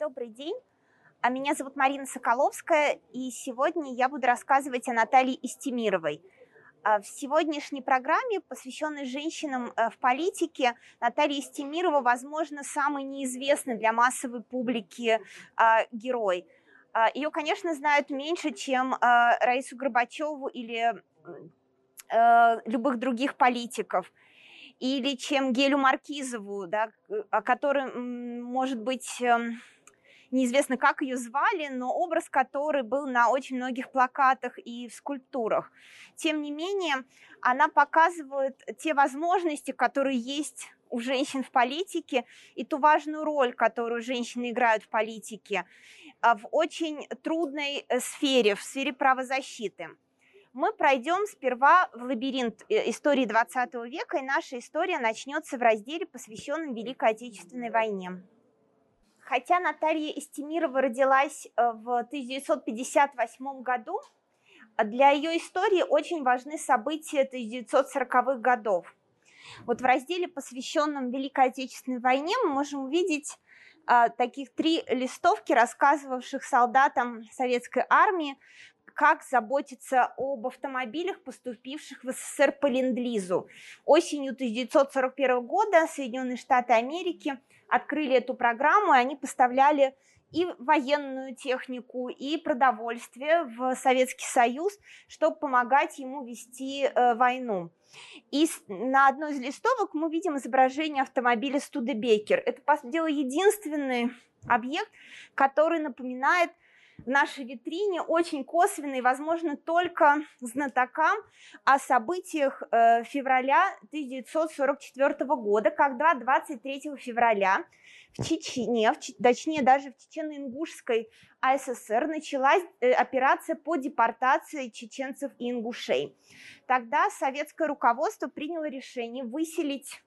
Добрый день. А Меня зовут Марина Соколовская, и сегодня я буду рассказывать о Наталье Истемировой. А В сегодняшней программе, посвященной женщинам э, в политике, Наталья Истемирова, возможно, самый неизвестный для массовой публики а, герой. А, Ее, конечно, знают меньше, чем Раису Горбачеву или э, любых других политиков или чем Гелю Маркизову, да, о которой, может быть, эм, неизвестно, как ее звали, но образ которой был на очень многих плакатах и в скульптурах. Тем не менее, она показывает те возможности, которые есть у женщин в политике, и ту важную роль, которую женщины играют в политике а, в очень трудной э, сфере, в сфере правозащиты. Мы пройдем сперва в лабиринт э, истории 20 века, и наша история начнется в разделе, посвященном Великой Отечественной войне. Хотя Наталья Истемирова родилась э, в 1958 году, для ее истории очень важны события 1940-х годов. Вот в разделе, посвященном Великой Отечественной войне, мы можем увидеть а, таких три листовки, рассказывавших солдатам советской армии, как заботиться об автомобилях, поступивших в СССР по ленд-лизу. Осенью 1941 года Соединенные Штаты Америки открыли эту программу, и они поставляли и военную технику, и продовольствие в Советский Союз, чтобы помогать ему вести э, войну. И на одной из листовок мы видим изображение автомобиля Студебекер. Это, по делу, единственный объект, который напоминает в нашей витрине очень косвенный, возможно, только знатокам о событиях э, февраля 1944 года, когда 23 февраля в Чечне, в, точнее даже в Чечено-Ингушской АССР началась э, операция по депортации чеченцев и ингушей. Тогда советское руководство приняло решение выселить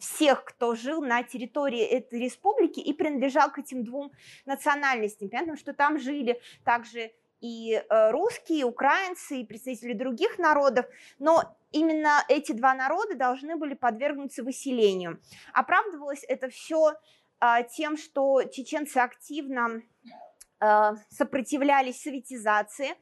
всех, кто жил на территории этой республики и принадлежал к этим двум национальностям. Понятно, что там жили также и э, русские, и украинцы, и представители других народов, но именно эти два народа должны были подвергнуться выселению. Оправдывалось это все а, тем, что чеченцы активно а, сопротивлялись советизации,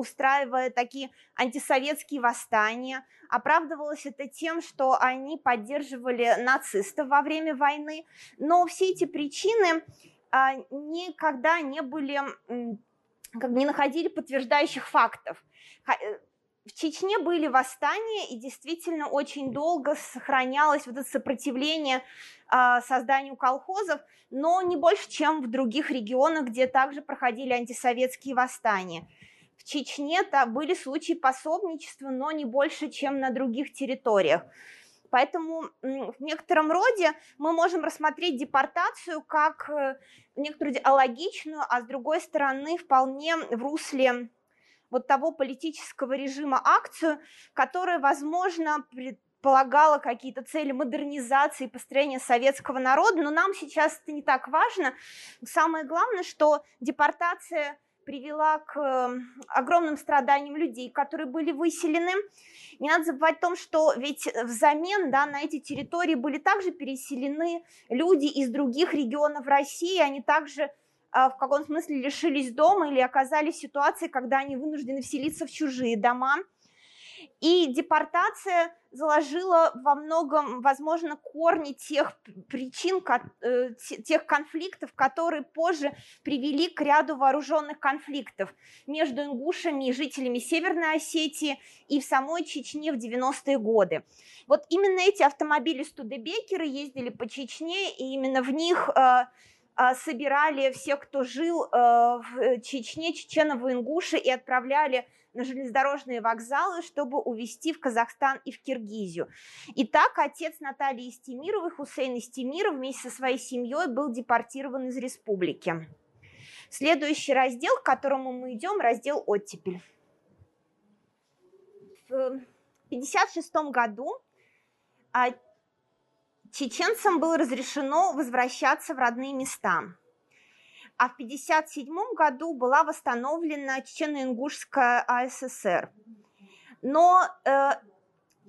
устраивая такие антисоветские восстания. Оправдывалось это тем, что они поддерживали нацистов во время войны. Но все эти причины а, никогда не были, как бы не находили подтверждающих фактов. Э, в Чечне были восстания, и действительно очень долго сохранялось вот это сопротивление э, созданию колхозов, но не больше, чем в других регионах, где также проходили антисоветские восстания. В Чечне -то были случаи пособничества, но не больше, чем на других территориях. Поэтому в некотором роде мы можем рассмотреть депортацию как э, некоторую алогичную, а с другой стороны вполне в русле вот того политического режима акцию, которая, возможно, предполагала какие-то цели модернизации и построения советского народа, но нам сейчас это не так важно. Самое главное, что депортация привела к эм, огромным страданиям людей, которые были выселены. Не надо забывать о том, что ведь взамен да, на эти территории были также переселены люди из других регионов России, они также а, в каком смысле лишились дома или оказались в ситуации, когда они вынуждены вселиться в чужие дома. И депортация заложила во многом, возможно, корни тех причин, э, тех конфликтов, которые позже привели к ряду вооруженных конфликтов между ингушами и жителями Северной Осетии и в самой Чечне в 90-е годы. Вот именно эти автомобили Студебекеры ездили по Чечне, и именно в них э, а, собирали всех, кто жил э, в Чечне, чечено-ингуши, и отправляли на железнодорожные вокзалы, чтобы увезти в Казахстан и в Киргизию. И так отец Натальи Истемировой, Хусейн Истемиров, вместе со своей семьей был депортирован из республики. Следующий раздел, к которому мы идем, раздел «Оттепель». В 1956 году а, чеченцам было разрешено возвращаться в родные места. А в 1957 году была восстановлена Чечено-Ингушская АССР. Но э,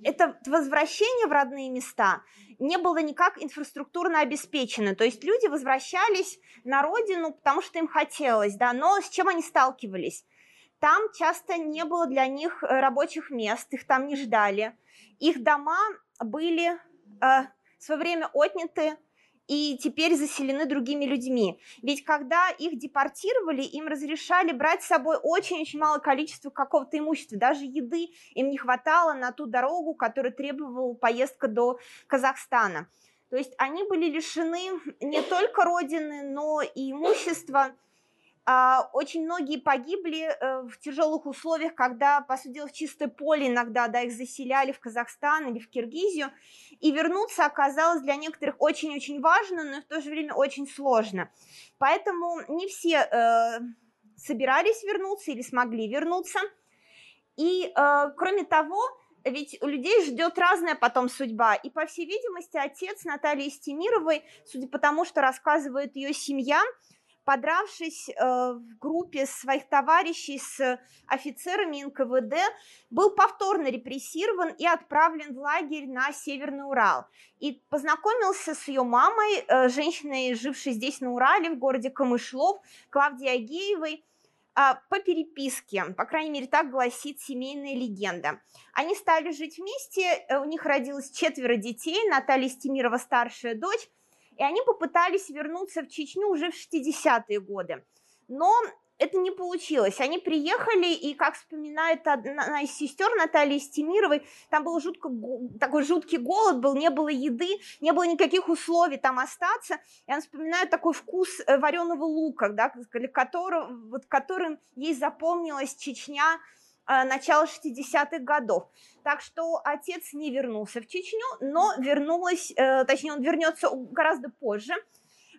это возвращение в родные места не было никак инфраструктурно обеспечено. То есть люди возвращались на родину, потому что им хотелось, да, но с чем они сталкивались? Там часто не было для них э, рабочих мест, их там не ждали. Их дома были э, в свое время отняты и теперь заселены другими людьми. Ведь когда их депортировали, им разрешали брать с собой очень-очень малое количество какого-то имущества, даже еды им не хватало на ту дорогу, которую требовала поездка до Казахстана. То есть они были лишены не только родины, но и имущества, очень многие погибли э, в тяжелых условиях, когда, по сути дела, в чистое поле иногда да, их заселяли в Казахстан или в Киргизию, и вернуться оказалось для некоторых очень-очень важно, но в то же время очень сложно. Поэтому не все э, собирались вернуться или смогли вернуться. И, э, кроме того, ведь у людей ждет разная потом судьба. И, по всей видимости, отец Натальи Стемировой, судя по тому, что рассказывает ее семья, подравшись э, в группе своих товарищей с офицерами НКВД, был повторно репрессирован и отправлен в лагерь на Северный Урал. И познакомился с ее мамой, э, женщиной, жившей здесь на Урале, в городе Камышлов, Клавдией Агеевой, а, по переписке, по крайней мере, так гласит семейная легенда. Они стали жить вместе, э, у них родилось четверо детей, Наталья Стемирова старшая дочь, и они попытались вернуться в Чечню уже в 60-е годы. Но это не получилось. Они приехали, и, как вспоминает одна из сестер Натальи Стемировой, там был жутко, такой жуткий голод был, не было еды, не было никаких условий там остаться. И она вспоминает такой вкус э, вареного лука, да, которого, вот, которым ей запомнилась Чечня начала 60-х годов. Так что отец не вернулся в Чечню, но вернулась, э, точнее, он вернется гораздо позже,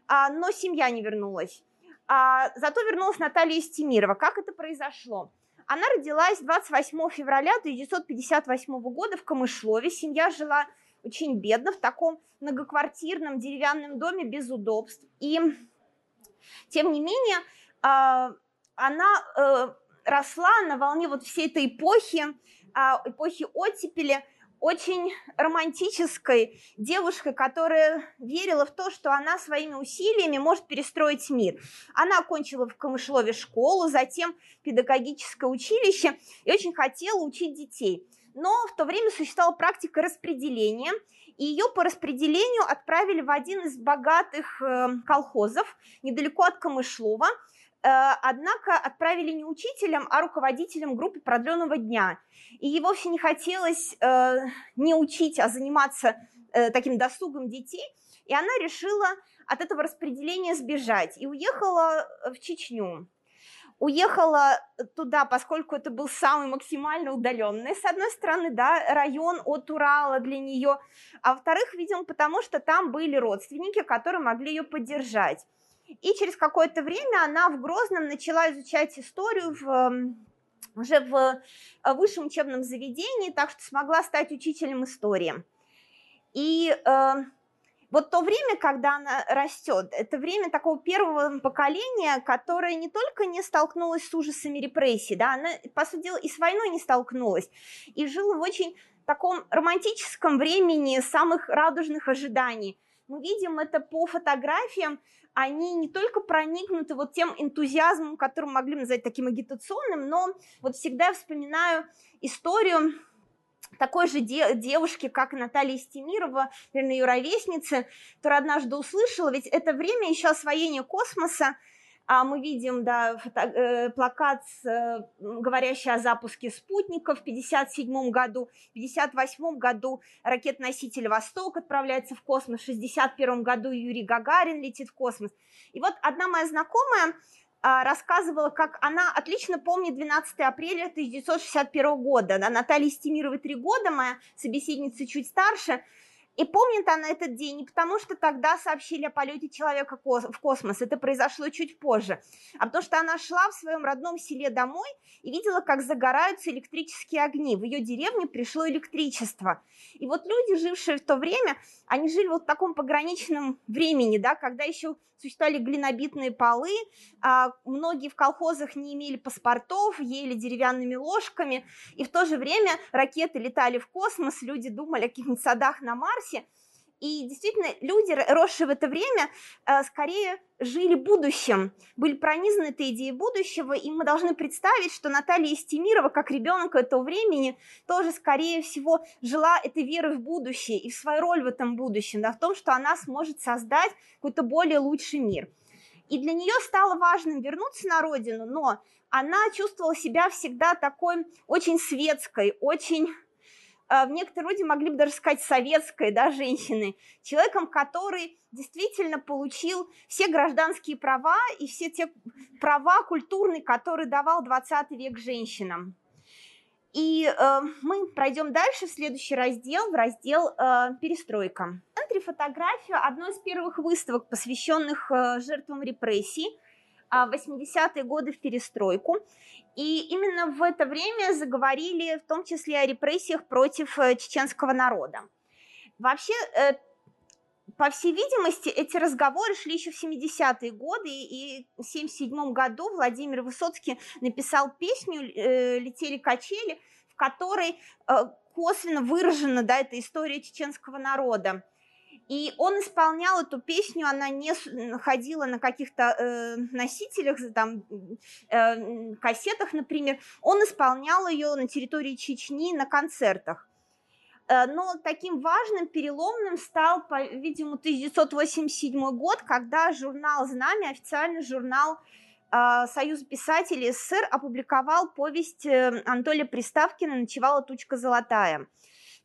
а, но семья не вернулась. А, зато вернулась Наталья Истемирова. Как это произошло? Она родилась 28 февраля 1958 года в Камышлове. Семья жила очень бедно, в таком многоквартирном деревянном доме без удобств. И, тем не менее, а, она э, росла на волне вот всей этой эпохи, а, эпохи оттепели, очень романтической девушкой, которая верила в то, что она своими усилиями может перестроить мир. Она окончила в Камышлове школу, затем педагогическое училище и очень хотела учить детей. Но в то время существовала практика распределения, и ее по распределению отправили в один из богатых э, колхозов недалеко от Камышлова – однако отправили не учителем, а руководителем группы продленного дня. И ей вовсе не хотелось э, не учить, а заниматься э, таким досугом детей. И она решила от этого распределения сбежать и уехала в Чечню. Уехала туда, поскольку это был самый максимально удаленный, с одной стороны, да, район от Урала для нее, а во-вторых, видимо, потому что там были родственники, которые могли ее поддержать. И через какое-то время она в Грозном начала изучать историю в, уже в э, высшем учебном заведении, так что смогла стать учителем истории. И э, вот то время, когда она растет, это время такого первого поколения, которое не только не столкнулось с ужасами репрессий, да, она, по сути дела, и с войной не столкнулась, и жила в очень таком романтическом времени самых радужных ожиданий. Мы видим это по фотографиям, они не только проникнуты вот тем энтузиазмом, который могли назвать таким агитационным, но вот всегда вспоминаю историю такой же де- девушки, как Наталья Стемирова, наверное, ее ровесницы, которая однажды услышала, ведь это время еще освоения космоса, а мы видим да, э, плакат, э, говорящий о запуске спутников в 1957 году. В 1958 году ракет-носитель «Восток» отправляется в космос. В 1961 году Юрий Гагарин летит в космос. И вот одна моя знакомая а, рассказывала, как она отлично помнит 12 апреля 1961 года. Да, Наталья Стемирова три года, моя собеседница чуть старше – И помнит она этот день не потому, что тогда сообщили о полете человека в космос, это произошло чуть позже, а потому что она шла в своем родном селе домой и видела, как загораются электрические огни. В ее деревне пришло электричество. И вот люди, жившие в то время, они жили вот в таком пограничном времени, да, когда еще существовали глинобитные полы, а многие в колхозах не имели паспортов, ели деревянными ложками, и в то же время ракеты летали в космос, люди думали о каких-нибудь садах на Марсе, и действительно, люди, росшие в это время, э, скорее жили будущим, были пронизаны этой идеей будущего, и мы должны представить, что Наталья Истемирова, как ребенок этого времени, тоже, скорее всего, жила этой верой в будущее и в свою роль в этом будущем, да, в том, что она сможет создать какой-то более лучший мир. И для нее стало важным вернуться на родину, но она чувствовала себя всегда такой очень светской, очень в некотором роде могли бы даже сказать советской, да, женщины, человеком, который действительно получил все гражданские права и все те права культурные, которые давал 20 век женщинам. И э, мы пройдем дальше в следующий раздел, в раздел э, «Перестройка». В центре фотографию одной из первых выставок, посвященных э, жертвам репрессий, 80-е а, годы в перестройку. И именно в это время заговорили в том числе о репрессиях против э, чеченского народа. Вообще, э, по всей видимости, эти разговоры шли еще в 70-е годы, и в 1977 году Владимир Высоцкий написал песню э, «Летели качели», в которой косвенно выражена да, эта история чеченского народа. И он исполнял эту песню, она не ходила на каких-то э, носителях, там, э, кассетах, например. Он исполнял ее на территории Чечни на концертах. Э, но таким важным, переломным стал, по-видимому, 1987 год, когда журнал «Знамя», официальный журнал э, Союз писателей СССР, опубликовал повесть э, Анатолия Приставкина «Ночевала тучка золотая».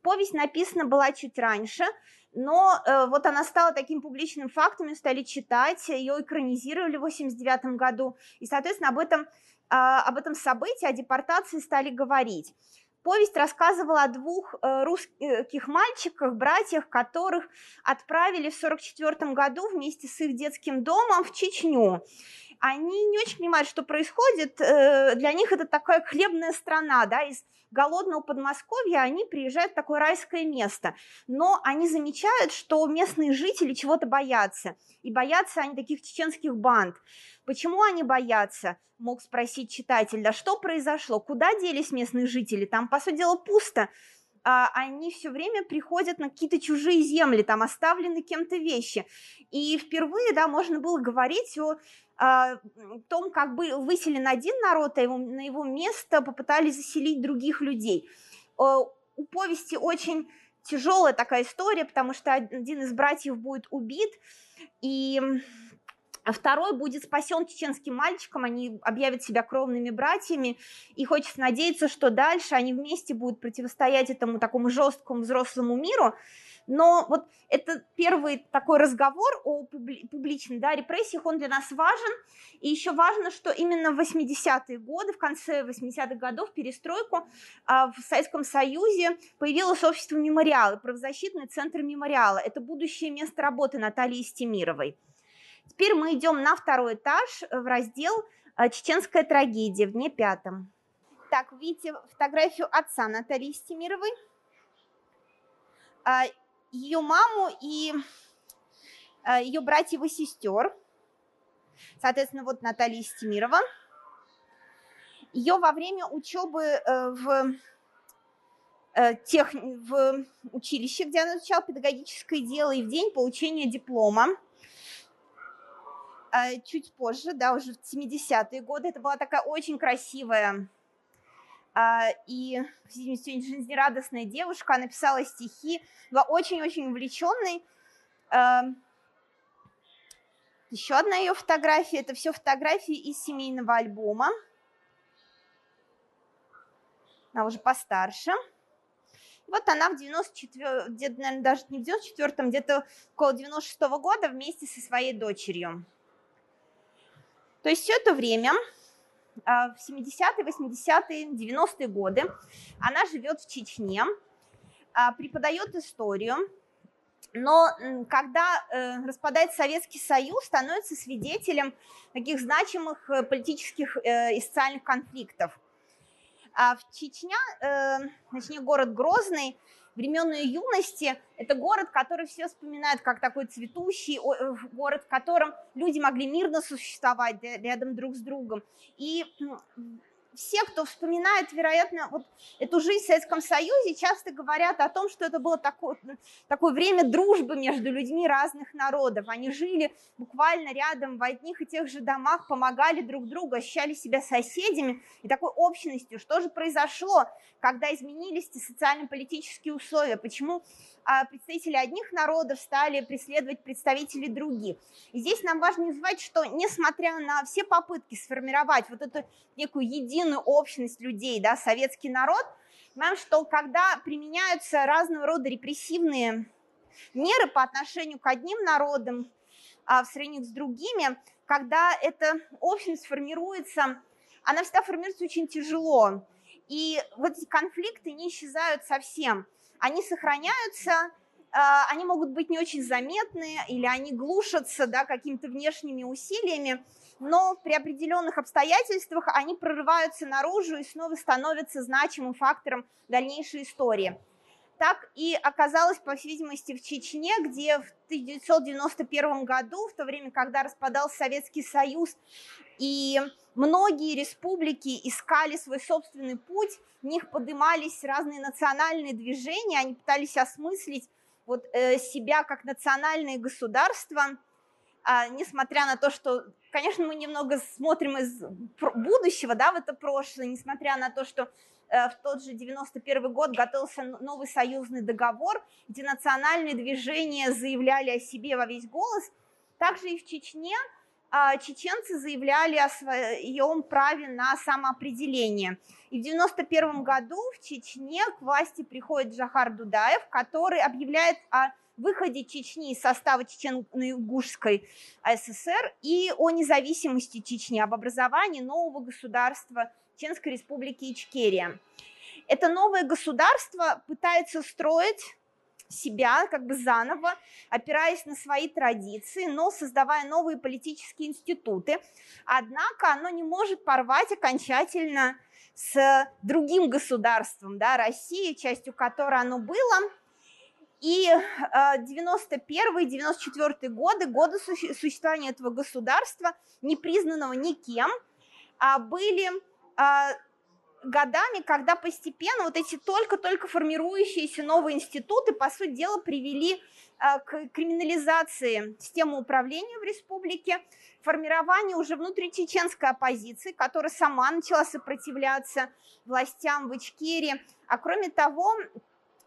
Повесть написана была чуть раньше – но э, вот она стала таким публичным фактом, ее стали читать, ее экранизировали в 89 году, и, соответственно, об этом, э, об этом событии, о депортации стали говорить. Повесть рассказывала о двух э, русских мальчиках, братьях, которых отправили в 1944 году вместе с их детским домом в Чечню они не очень понимают, что происходит. Э, для них это такая хлебная страна, да, из голодного Подмосковья они приезжают в такое райское место. Но они замечают, что местные жители чего-то боятся. И боятся они таких чеченских банд. Почему они боятся? Мог спросить читатель. Да что произошло? Куда делись местные жители? Там, по сути дела, пусто а, они все время приходят на какие-то чужие земли, там оставлены кем-то вещи. И впервые, да, можно было говорить о том, как бы выселен один народ, а его, на его место попытались заселить других людей. У повести очень тяжелая такая история, потому что один из братьев будет убит, и второй будет спасен чеченским мальчиком, они объявят себя кровными братьями, и хочется надеяться, что дальше они вместе будут противостоять этому такому жесткому взрослому миру, но вот это первый такой разговор о публи- публичной да, репрессиях, он для нас важен. И еще важно, что именно в 80-е годы, в конце 80-х годов, перестройку, а, в Советском Союзе появилось общество мемориала, правозащитный центр мемориала. Это будущее место работы Натальи Стемировой. Теперь мы идем на второй этаж в раздел а, «Чеченская трагедия» в дне пятом. Так, видите фотографию отца Натальи Стемировой а, ее маму и э, ее братьев и сестер. Соответственно, вот Наталья Стемирова. Ее во время учебы э, в, э, тех, в училище, где она изучала педагогическое дело, и в день получения диплома, чуть позже, да, уже в 70-е годы, это была такая очень красивая и очень жизнерадостная девушка, она писала стихи, была очень-очень увлеченной. А, Еще одна ее фотография, это все фотографии из семейного альбома. Она уже постарше. Вот она в 94, где-то, наверное, даже не в 94-м, где-то около 96 -го года вместе со своей дочерью. То есть все это время а, в 70-е, 80-е, 90-е годы. Она живет в Чечне, а, преподает историю, но когда э, распадается Советский Союз, становится свидетелем таких значимых э, политических э, и социальных конфликтов. А в Чечня, э, точнее город Грозный, времен ее юности, это город, который все вспоминают как такой цветущий э, город, в котором люди могли мирно существовать рядом друг с другом. И все, кто вспоминает, вероятно, вот эту жизнь в Советском Союзе, часто говорят о том, что это было такое, такое время дружбы между людьми разных народов. Они жили буквально рядом в одних и тех же домах, помогали друг другу, ощущали себя соседями и такой общностью. Что же произошло, когда изменились социально-политические условия? Почему а представители одних народов стали преследовать представителей других. И здесь нам важно не что несмотря на все попытки сформировать вот эту некую единую общность людей, да, советский народ, понимаем, что когда применяются разного рода репрессивные меры по отношению к одним народам а, в сравнении с другими, когда эта общность формируется, она всегда формируется очень тяжело. И вот эти конфликты не исчезают совсем они сохраняются, а, они могут быть не очень заметны или они глушатся да, какими-то внешними усилиями, но при определенных обстоятельствах они прорываются наружу и снова становятся значимым фактором дальнейшей истории. Так и оказалось, по всей видимости, в Чечне, где в 1991 году, в то время, когда распадался Советский Союз, и многие республики искали свой собственный путь, в них поднимались разные национальные движения, они пытались осмыслить вот, э, себя как национальные государства, несмотря на то, что, конечно, мы немного смотрим из будущего да, в это прошлое, несмотря на то, что э, в тот же 91 год готовился новый союзный договор, где национальные движения заявляли о себе во весь голос, также и в Чечне – а, чеченцы заявляли о своем праве на самоопределение. И в 1991 году в Чечне к власти приходит Джахар Дудаев, который объявляет о выходе Чечни из состава Чечено-Ингушской ССР и о независимости Чечни, об образовании нового государства Чеченской республики Ичкерия. Это новое государство пытается строить себя как бы заново, опираясь на свои традиции, но создавая новые политические институты. Однако оно не может порвать окончательно с другим государством, да, Россией, частью которой оно было. И 91-94 э, годы, годы существования этого государства, не признанного никем, а были а, годами, когда постепенно вот эти только-только формирующиеся новые институты, по сути дела, привели к криминализации системы управления в республике, формированию уже внутричеченской оппозиции, которая сама начала сопротивляться властям в Ичкерии. А кроме того,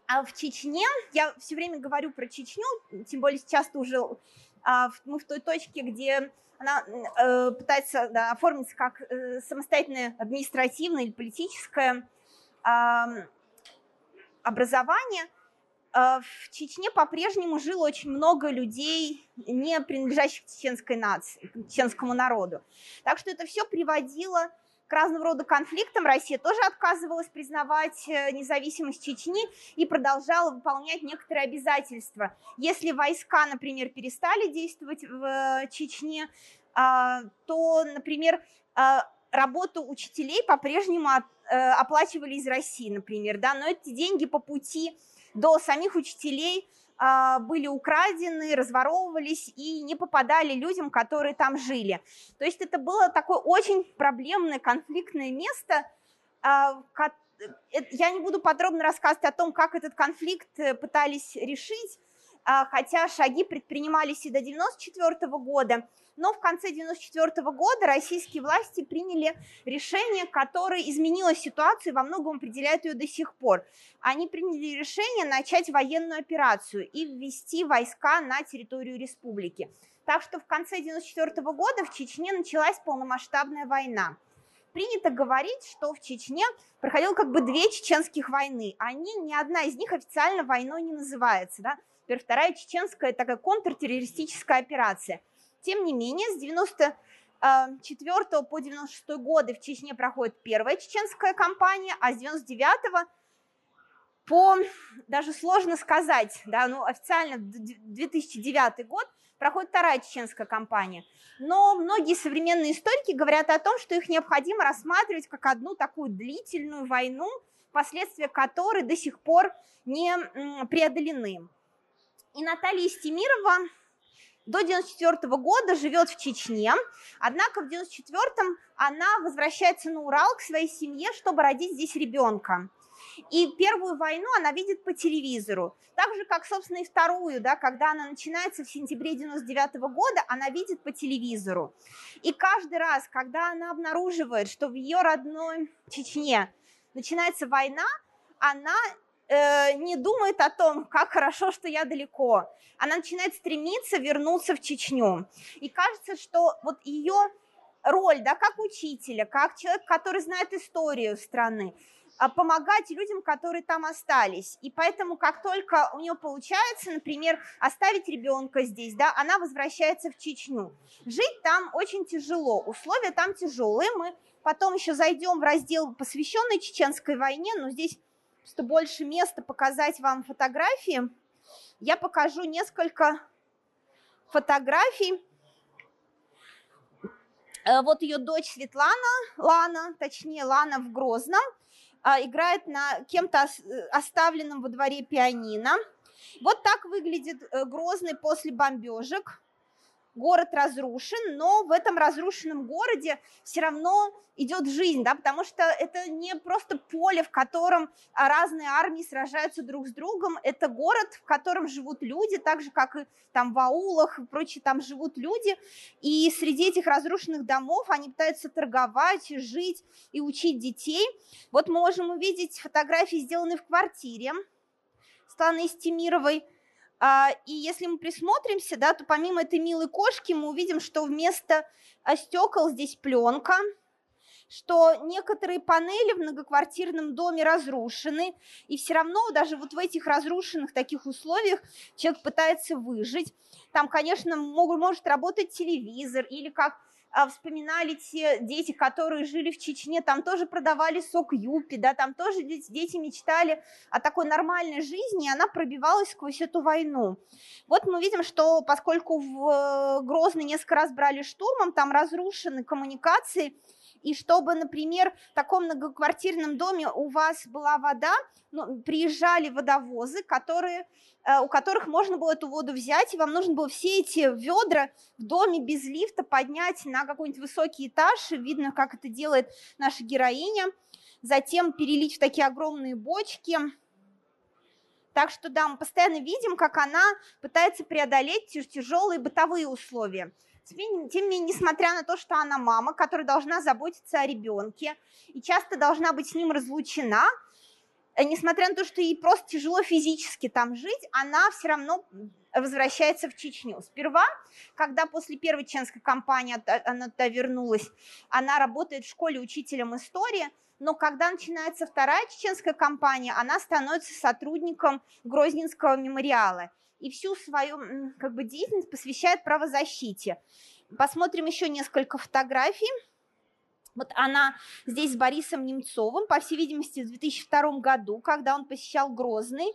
а в Чечне, я все время говорю про Чечню, тем более часто уже а, мы в той точке, где она э, пытается да, оформиться как э, самостоятельное административное или политическое э, образование. Э, в Чечне по-прежнему жило очень много людей, не принадлежащих чеченской нации, чеченскому народу. Так что это все приводило к разного рода конфликтам. Россия тоже отказывалась признавать э, независимость Чечни и продолжала выполнять некоторые обязательства. Если войска, например, перестали действовать в э, Чечне, а, то, например, а, работу учителей по-прежнему э, оплачивали из России, например, да, но эти деньги по пути до самих учителей – были украдены, разворовывались и не попадали людям, которые там жили. То есть это было такое очень проблемное, конфликтное место. А, э, я не буду подробно рассказывать о том, как этот конфликт э, пытались решить, а, хотя шаги предпринимались и до 1994 года, но в конце 1994 года российские власти приняли решение, которое изменило ситуацию и во многом определяет ее до сих пор. Они приняли решение начать военную операцию и ввести войска на территорию республики. Так что в конце 1994 года в Чечне началась полномасштабная война. Принято говорить, что в Чечне проходило как бы две чеченских войны. Они, ни одна из них официально войной не называется. Да? Теперь вторая чеченская такая контртеррористическая операция. Тем не менее, с 94 по 96 годы в Чечне проходит первая чеченская кампания, а с 99 по, даже сложно сказать, да, ну, официально 2009 год проходит вторая чеченская кампания. Но многие современные историки говорят о том, что их необходимо рассматривать как одну такую длительную войну, последствия которой до сих пор не преодолены. И Наталья Истемирова до 94 года живет в Чечне, однако в 94-м она возвращается на Урал к своей семье, чтобы родить здесь ребенка. И первую войну она видит по телевизору. Так же, как, собственно, и вторую, да, когда она начинается в сентябре 99 года, она видит по телевизору. И каждый раз, когда она обнаруживает, что в ее родной Чечне начинается война, она э, не думает о том, как хорошо, что я далеко. Она начинает стремиться вернуться в Чечню. И кажется, что вот ее роль, да, как учителя, как человек, который знает историю страны, а, помогать людям, которые там остались. И поэтому, как только у нее получается, например, оставить ребенка здесь, да, она возвращается в Чечню. Жить там очень тяжело, условия там тяжелые. Мы потом еще зайдем в раздел, посвященный Чеченской войне, но здесь просто больше места показать вам фотографии. Я покажу несколько фотографий. Э, вот ее дочь Светлана, Лана, точнее Лана в Грозном – а, играет на кем-то э, оставленном во дворе пианино. Вот так выглядит э, Грозный после бомбежек. Город разрушен, но в этом разрушенном городе все равно идет жизнь, да, потому что это не просто поле, в котором а, разные армии сражаются друг с другом, это город, в котором живут люди, так же, как и там в аулах и прочее, там живут люди, и среди этих разрушенных домов они пытаются торговать, жить и учить детей. Вот мы можем увидеть фотографии, сделанные в квартире Светланы Истемировой, и если мы присмотримся, да, то помимо этой милой кошки мы увидим, что вместо а, стекол здесь пленка – что некоторые панели в многоквартирном доме разрушены, и все равно даже вот в этих разрушенных таких условиях человек пытается выжить. Там, конечно, могут, может работать телевизор или как а, вспоминали те дети, которые жили в Чечне, там тоже продавали сок юпи, да, там тоже дети мечтали о такой нормальной жизни, и она пробивалась сквозь эту войну. Вот мы видим, что поскольку в э, Грозный несколько раз брали штурмом, там разрушены коммуникации, и чтобы, например, в таком многоквартирном доме у вас была вода, ну, приезжали водовозы, которые, э, у которых можно было эту воду взять, и вам нужно было все эти ведра в доме без лифта поднять на какой-нибудь высокий этаж, видно, как это делает наша героиня, затем перелить в такие огромные бочки, так что да, мы постоянно видим, как она пытается преодолеть тяжелые бытовые условия. Тем не менее, несмотря на то, что она мама, которая должна заботиться о ребенке и часто должна быть с ним разлучена, э, несмотря на то, что ей просто тяжело физически там жить, она все равно возвращается в Чечню. Сперва, когда после первой чеченской кампании она туда вернулась, она работает в школе учителем истории, но когда начинается вторая чеченская кампания, она становится сотрудником Грозненского мемориала и всю свою как бы, деятельность посвящает правозащите. Посмотрим еще несколько фотографий. Вот она здесь с Борисом Немцовым, по всей видимости, в 2002 году, когда он посещал Грозный.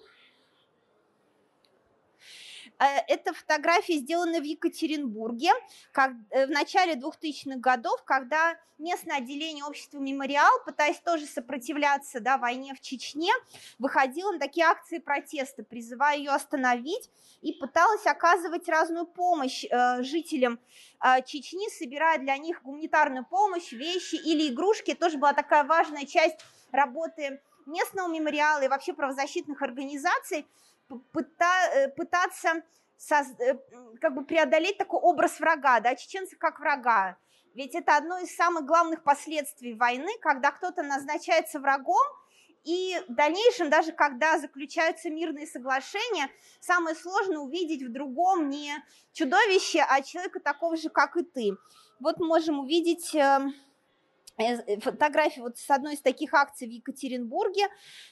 Э, эта фотография сделана в Екатеринбурге как, э, в начале 2000-х годов, когда местное отделение общества «Мемориал», пытаясь тоже сопротивляться да, войне в Чечне, выходило на такие акции протеста, призывая ее остановить, и пыталась оказывать разную помощь э, жителям э, Чечни, собирая для них гуманитарную помощь, вещи или игрушки. Это тоже была такая важная часть работы местного мемориала и вообще правозащитных организаций – пыта, э, пытаться соз, э, как бы преодолеть такой образ врага, да, чеченцы как врага. Ведь это одно из самых главных последствий войны, когда кто-то назначается врагом, и в дальнейшем, даже когда заключаются мирные соглашения, самое сложное увидеть в другом не чудовище, а человека такого же, как и ты. Вот можем увидеть эм, фотографии вот с одной из таких акций в Екатеринбурге,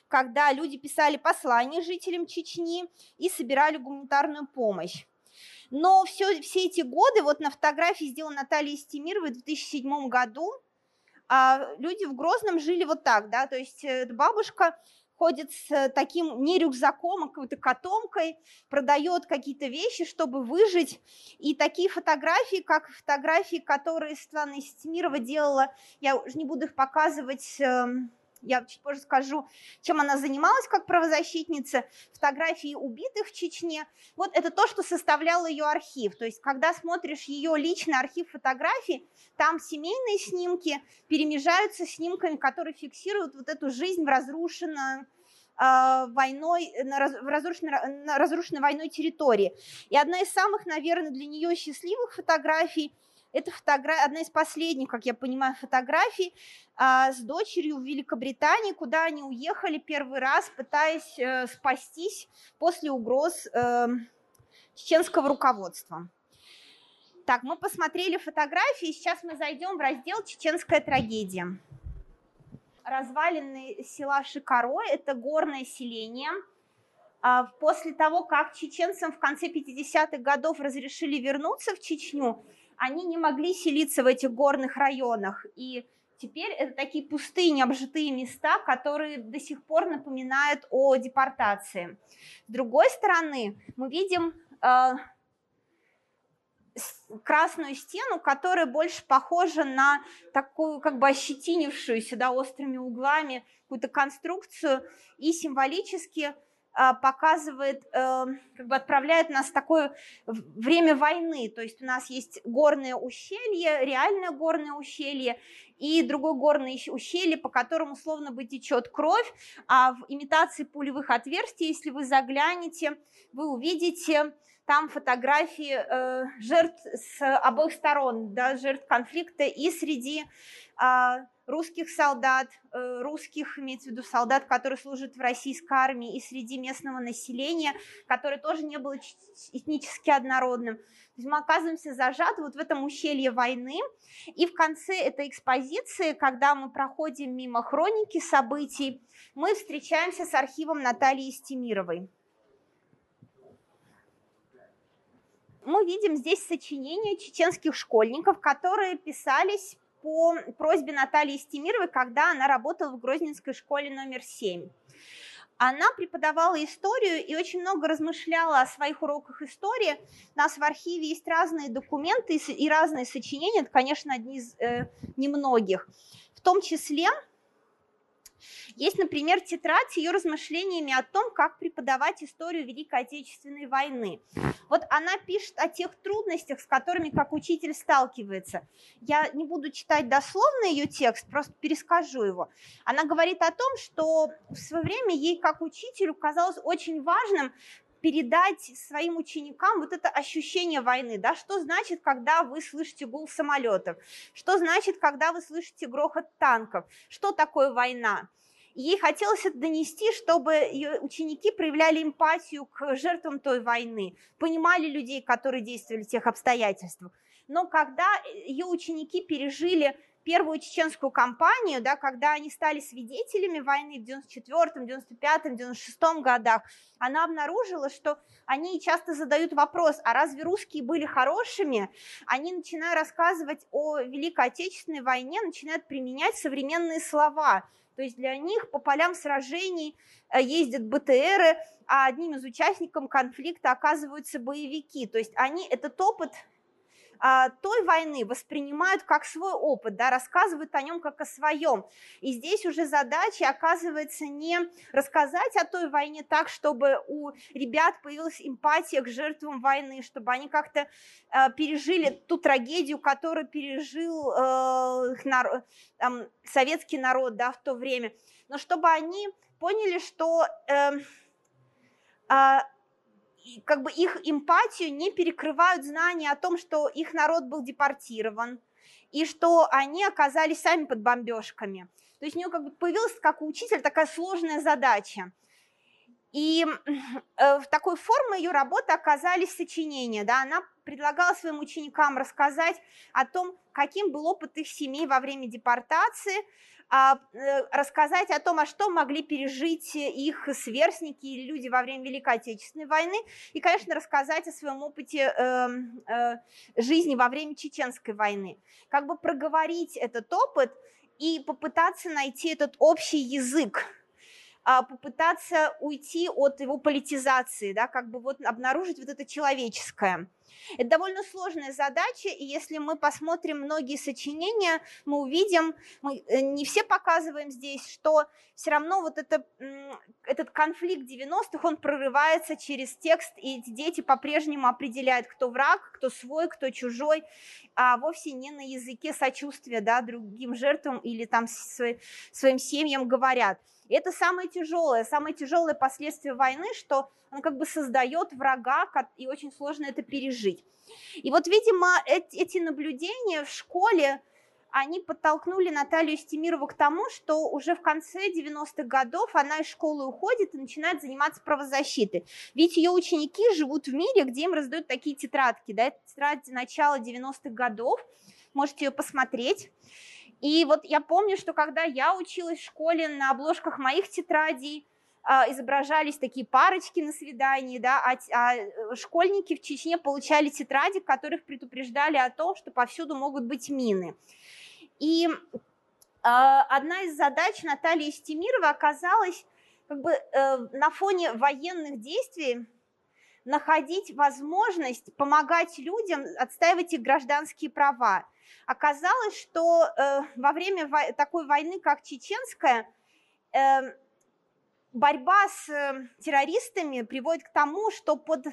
когда люди писали послания жителям Чечни и собирали гуманитарную помощь. Но все, все эти годы, вот на фотографии сделана Наталья Стемировой в 2007 году, а люди в Грозном жили вот так, да, то есть э, бабушка ходит с таким не рюкзаком, а какой-то котомкой, продает какие-то вещи, чтобы выжить. И такие фотографии, как фотографии, которые Светлана Истемирова делала, я уже не буду их показывать, эм, я чуть позже скажу, чем она занималась как правозащитница, фотографии убитых в Чечне. Вот это то, что составлял ее архив. То есть, когда смотришь ее личный архив фотографий, там семейные снимки перемежаются снимками, которые фиксируют вот эту жизнь в разрушенном а, войной, на, разрушенной, на разрушенной войной территории. И одна из самых, наверное, для нее счастливых фотографий – это фотография, одна из последних, как я понимаю, фотографий а, с дочерью в Великобритании, куда они уехали первый раз, пытаясь э, спастись после угроз э, чеченского руководства. Так, мы посмотрели фотографии, сейчас мы зайдем в раздел «Чеченская трагедия». Развалины села Шикарой – это горное селение. А, после того, как чеченцам в конце 50-х годов разрешили вернуться в Чечню, они не могли селиться в этих горных районах. И теперь это такие пустые, необжитые места, которые до сих пор напоминают о депортации. С другой стороны, мы видим э, красную стену, которая больше похожа на такую как бы ощетинившуюся да, острыми углами какую-то конструкцию и символически показывает, эм, как бы отправляет нас в такое время войны. То есть у нас есть горное ущелье, реальное горное ущелье, и другое горное ущелье, по которому условно бы течет кровь, а в имитации пулевых отверстий, если вы заглянете, вы увидите там фотографии э, жертв с обоих сторон, да, жертв конфликта и среди э, русских солдат, э, русских, имеется в виду солдат, которые служат в российской армии, и среди местного населения, которое тоже не было этнически однородным. То есть мы оказываемся зажаты вот в этом ущелье войны, и в конце этой экспозиции, когда мы проходим мимо хроники событий, мы встречаемся с архивом Натальи Стемировой. Мы видим здесь сочинения чеченских школьников, которые писались по просьбе Натальи Стемировой, когда она работала в Грозненской школе номер 7. Она преподавала историю и очень много размышляла о своих уроках истории. У нас в архиве есть разные документы и разные сочинения, это, конечно, одни из э, немногих. В том числе есть, например, тетрадь с ее размышлениями о том, как преподавать историю Великой Отечественной войны. Вот она пишет о тех трудностях, с которыми как учитель сталкивается. Я не буду читать дословно ее текст, просто перескажу его. Она говорит о том, что в свое время ей как учителю казалось очень важным передать своим ученикам вот это ощущение войны, да, что значит, когда вы слышите гул самолетов, что значит, когда вы слышите грохот танков, что такое война. Ей хотелось это донести, чтобы ее ученики проявляли эмпатию к жертвам той войны, понимали людей, которые действовали в тех обстоятельствах. Но когда ее ученики пережили первую чеченскую кампанию, да, когда они стали свидетелями войны в 94-м, 95-м, 96-м годах, она обнаружила, что они часто задают вопрос, а разве русские были хорошими? Они, начиная рассказывать о Великой Отечественной войне, начинают применять современные слова. То есть для них по полям сражений э, ездят БТРы, а одним из участников конфликта оказываются боевики. То есть они этот опыт той войны воспринимают как свой опыт, да, рассказывают о нем как о своем. И здесь уже задача оказывается не рассказать о той войне так, чтобы у ребят появилась эмпатия к жертвам войны, чтобы они как-то э, пережили ту трагедию, которую пережил э, народ, э, советский народ да, в то время, но чтобы они поняли, что э, как бы их эмпатию не перекрывают знания о том, что их народ был депортирован, и что они оказались сами под бомбежками. То есть у нее как бы появилась, как у учителя, такая сложная задача. И э, в такой форме ее работы оказались сочинения. Да? Она предлагала своим ученикам рассказать о том, каким был опыт их семей во время депортации, а, э, рассказать о том, а что могли пережить их сверстники или люди во время Великой Отечественной войны, и, конечно, рассказать о своем опыте э, э, жизни во время Чеченской войны. Как бы проговорить этот опыт и попытаться найти этот общий язык попытаться уйти от его политизации, да, как бы вот обнаружить вот это человеческое. Это довольно сложная задача, и если мы посмотрим многие сочинения, мы увидим, мы э, не все показываем здесь, что все равно вот это, этот конфликт 90-х, он прорывается через текст, и эти дети по-прежнему определяют, кто враг, кто свой, кто чужой, а вовсе не на языке сочувствия да, другим жертвам или там своим семьям говорят. И это самое тяжелое, самое тяжелое последствие войны, что он как бы создает врага, и очень сложно это пережить. И вот, видимо, эти наблюдения в школе, они подтолкнули Наталью Стемирову к тому, что уже в конце 90-х годов она из школы уходит и начинает заниматься правозащитой. Ведь ее ученики живут в мире, где им раздают такие тетрадки, да, это тетрадь начала 90-х годов, можете ее посмотреть. И вот я помню, что когда я училась в школе, на обложках моих тетрадей а, изображались такие парочки на свидании, да, а, а школьники в Чечне получали тетради, в которых предупреждали о том, что повсюду могут быть мины. И а, одна из задач Натальи Стемирова оказалась как бы э, на фоне военных действий находить возможность помогать людям отстаивать их гражданские права. Оказалось, что э, во время во- такой войны, как чеченская, э, борьба с э, террористами приводит к тому, что под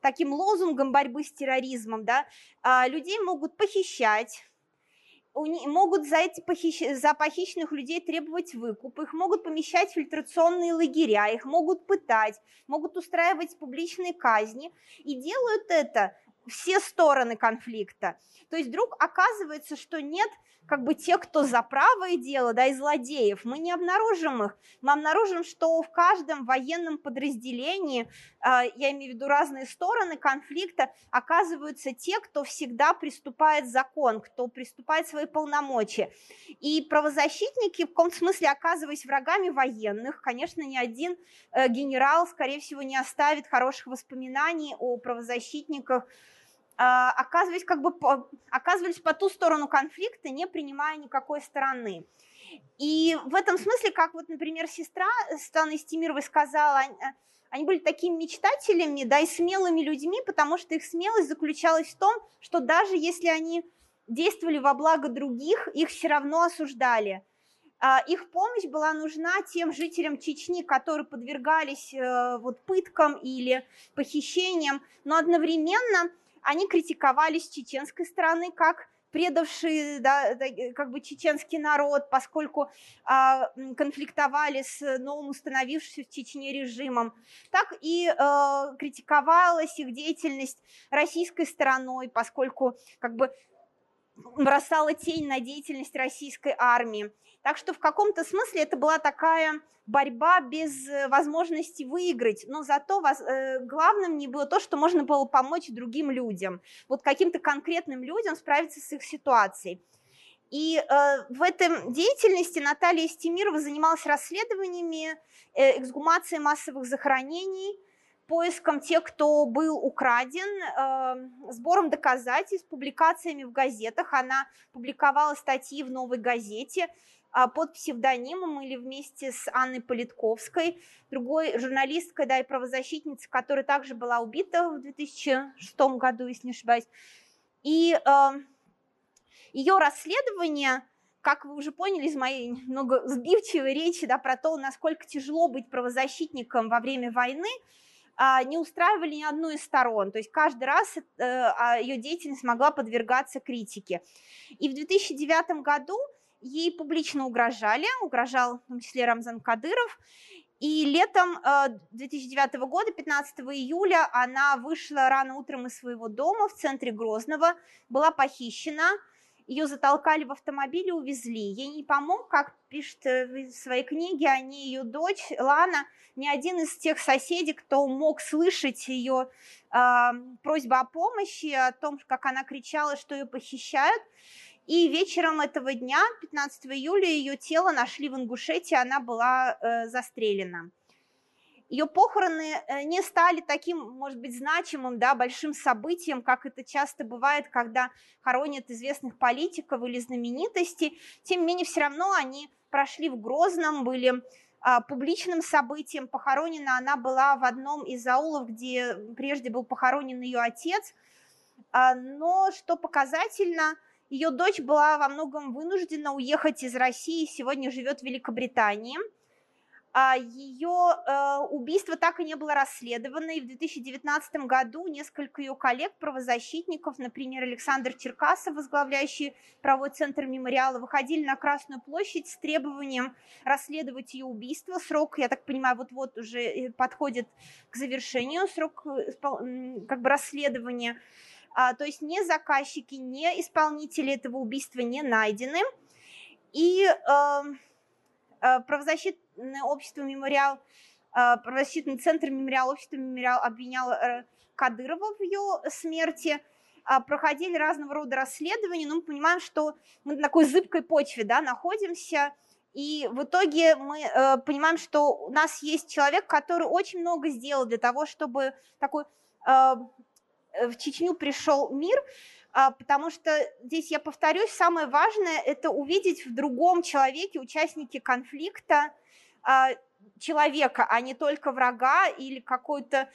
таким лозунгом борьбы с терроризмом да, э, людей могут похищать, могут за, эти похищ... за похищенных людей требовать выкуп, их могут помещать в фильтрационные лагеря, их могут пытать, могут устраивать публичные казни. И делают это все стороны конфликта. То есть вдруг оказывается, что нет как бы тех, кто за правое дело, да, и злодеев, мы не обнаружим их. Мы обнаружим, что в каждом военном подразделении, а, я имею в виду разные стороны конфликта, оказываются те, кто всегда приступает закон, кто приступает свои полномочия. И правозащитники, в каком смысле оказываясь врагами военных, конечно, ни один э, генерал, скорее всего, не оставит хороших воспоминаний о правозащитниках, оказывались, как бы, оказывались по ту сторону конфликта, не принимая никакой стороны. И в этом смысле, как вот, например, сестра Станы Стимировой сказала, они были такими мечтателями, да, и смелыми людьми, потому что их смелость заключалась в том, что даже если они действовали во благо других, их все равно осуждали. А, их помощь была нужна тем жителям Чечни, которые подвергались э, вот, пыткам или похищениям, но одновременно они критиковались чеченской стороны как предавшие да, как бы чеченский народ, поскольку а, конфликтовали с новым установившимся в Чечне режимом, так и а, критиковалась их деятельность российской стороной, поскольку как бы бросала тень на деятельность российской армии. Так что в каком-то смысле это была такая борьба без э, возможности выиграть, но зато э, главным не было то, что можно было помочь другим людям, вот каким-то конкретным людям справиться с их ситуацией. И э, в этом деятельности Наталья Стемирова занималась расследованиями э, эксгумации массовых захоронений, поиском тех, кто был украден, э, сбором доказательств, публикациями в газетах. Она публиковала статьи в «Новой газете», а, под псевдонимом или вместе с Анной Политковской, другой журналисткой, да, и правозащитницей, которая также была убита в 2006 году, если не ошибаюсь. И э, ее расследование, как вы уже поняли из моей много сбивчивой речи, да, про то, насколько тяжело быть правозащитником во время войны, не устраивали ни одну из сторон. То есть каждый раз э, а, ее деятельность могла подвергаться критике. И в 2009 году ей публично угрожали, угрожал в том числе Рамзан Кадыров, и летом 2009 э, года, 15 июля, она вышла рано утром из своего дома в центре Грозного, была похищена, ее затолкали в автомобиль и увезли. Ей не помог, как пишет э, в своей книге, они ее дочь Лана, ни один из тех соседей, кто мог слышать ее э, просьбу о помощи, о том, как она кричала, что ее похищают. И вечером этого дня, 15 июля, ее тело нашли в Ингушетии, она была э, застрелена. Ее похороны э, не стали таким, может быть, значимым, да, большим событием, как это часто бывает, когда хоронят известных политиков или знаменитостей. Тем не менее, все равно они прошли в Грозном, были а, публичным событием. Похоронена она была в одном из аулов, где прежде был похоронен ее отец. А, но, что показательно, ее дочь была во многом вынуждена уехать из России, сегодня живет в Великобритании – ее э, убийство так и не было расследовано, и в 2019 году несколько ее коллег-правозащитников, например, Александр Черкасов, возглавляющий правовой центр мемориала, выходили на Красную площадь с требованием расследовать ее убийство. Срок, я так понимаю, вот-вот уже э, подходит к завершению, срок э, как бы расследования. А, то есть не заказчики, не исполнители этого убийства не найдены. И эм, правозащитное общество «Мемориал», э, правозащитный центр «Мемориал», общество «Мемориал» обвинял э, Кадырова в ее смерти, а, проходили разного рода расследования, но мы понимаем, что мы на такой зыбкой почве да, находимся, и в итоге мы э, понимаем, что у нас есть человек, который очень много сделал для того, чтобы такой э, в Чечню пришел мир, а, потому что здесь, я повторюсь, самое важное – это увидеть в другом человеке, участнике конфликта, человека, а не только врага или какую-то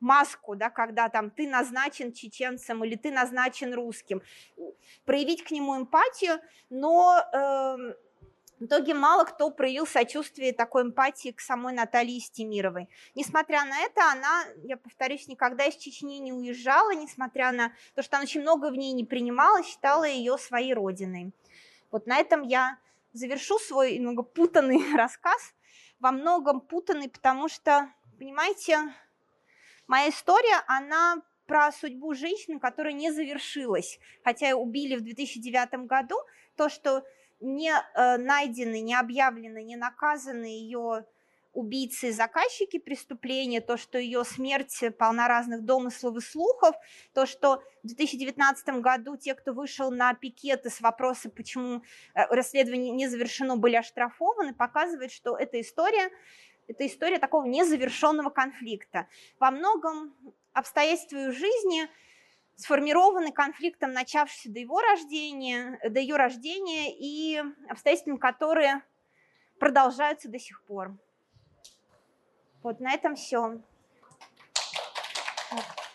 маску, да, когда там ты назначен чеченцем или ты назначен русским, проявить к нему эмпатию, но эм, в итоге мало кто проявил сочувствие такой эмпатии к самой Наталье Стемировой. Несмотря на это, она, я повторюсь, никогда из Чечни не уезжала, несмотря на то, что она очень много в ней не принимала, считала ее своей родиной. Вот на этом я завершу свой немного путанный рассказ, во многом путанный, потому что, понимаете, моя история, она про судьбу женщины, которая не завершилась, хотя ее убили в 2009 году, то, что не э, найдены, не объявлены, не наказаны ее убийцы и заказчики преступления, то, что ее смерть полна разных домыслов и слухов, то, что в 2019 году те, кто вышел на пикеты с вопросом, почему э, расследование не завершено, были оштрафованы, показывает, что эта история, это история такого незавершенного конфликта. Во многом обстоятельства ее жизни – сформированы конфликтом, начавшимся до его рождения, до ее рождения и обстоятельствами, которые продолжаются до сих пор. Вот на этом все. Вот.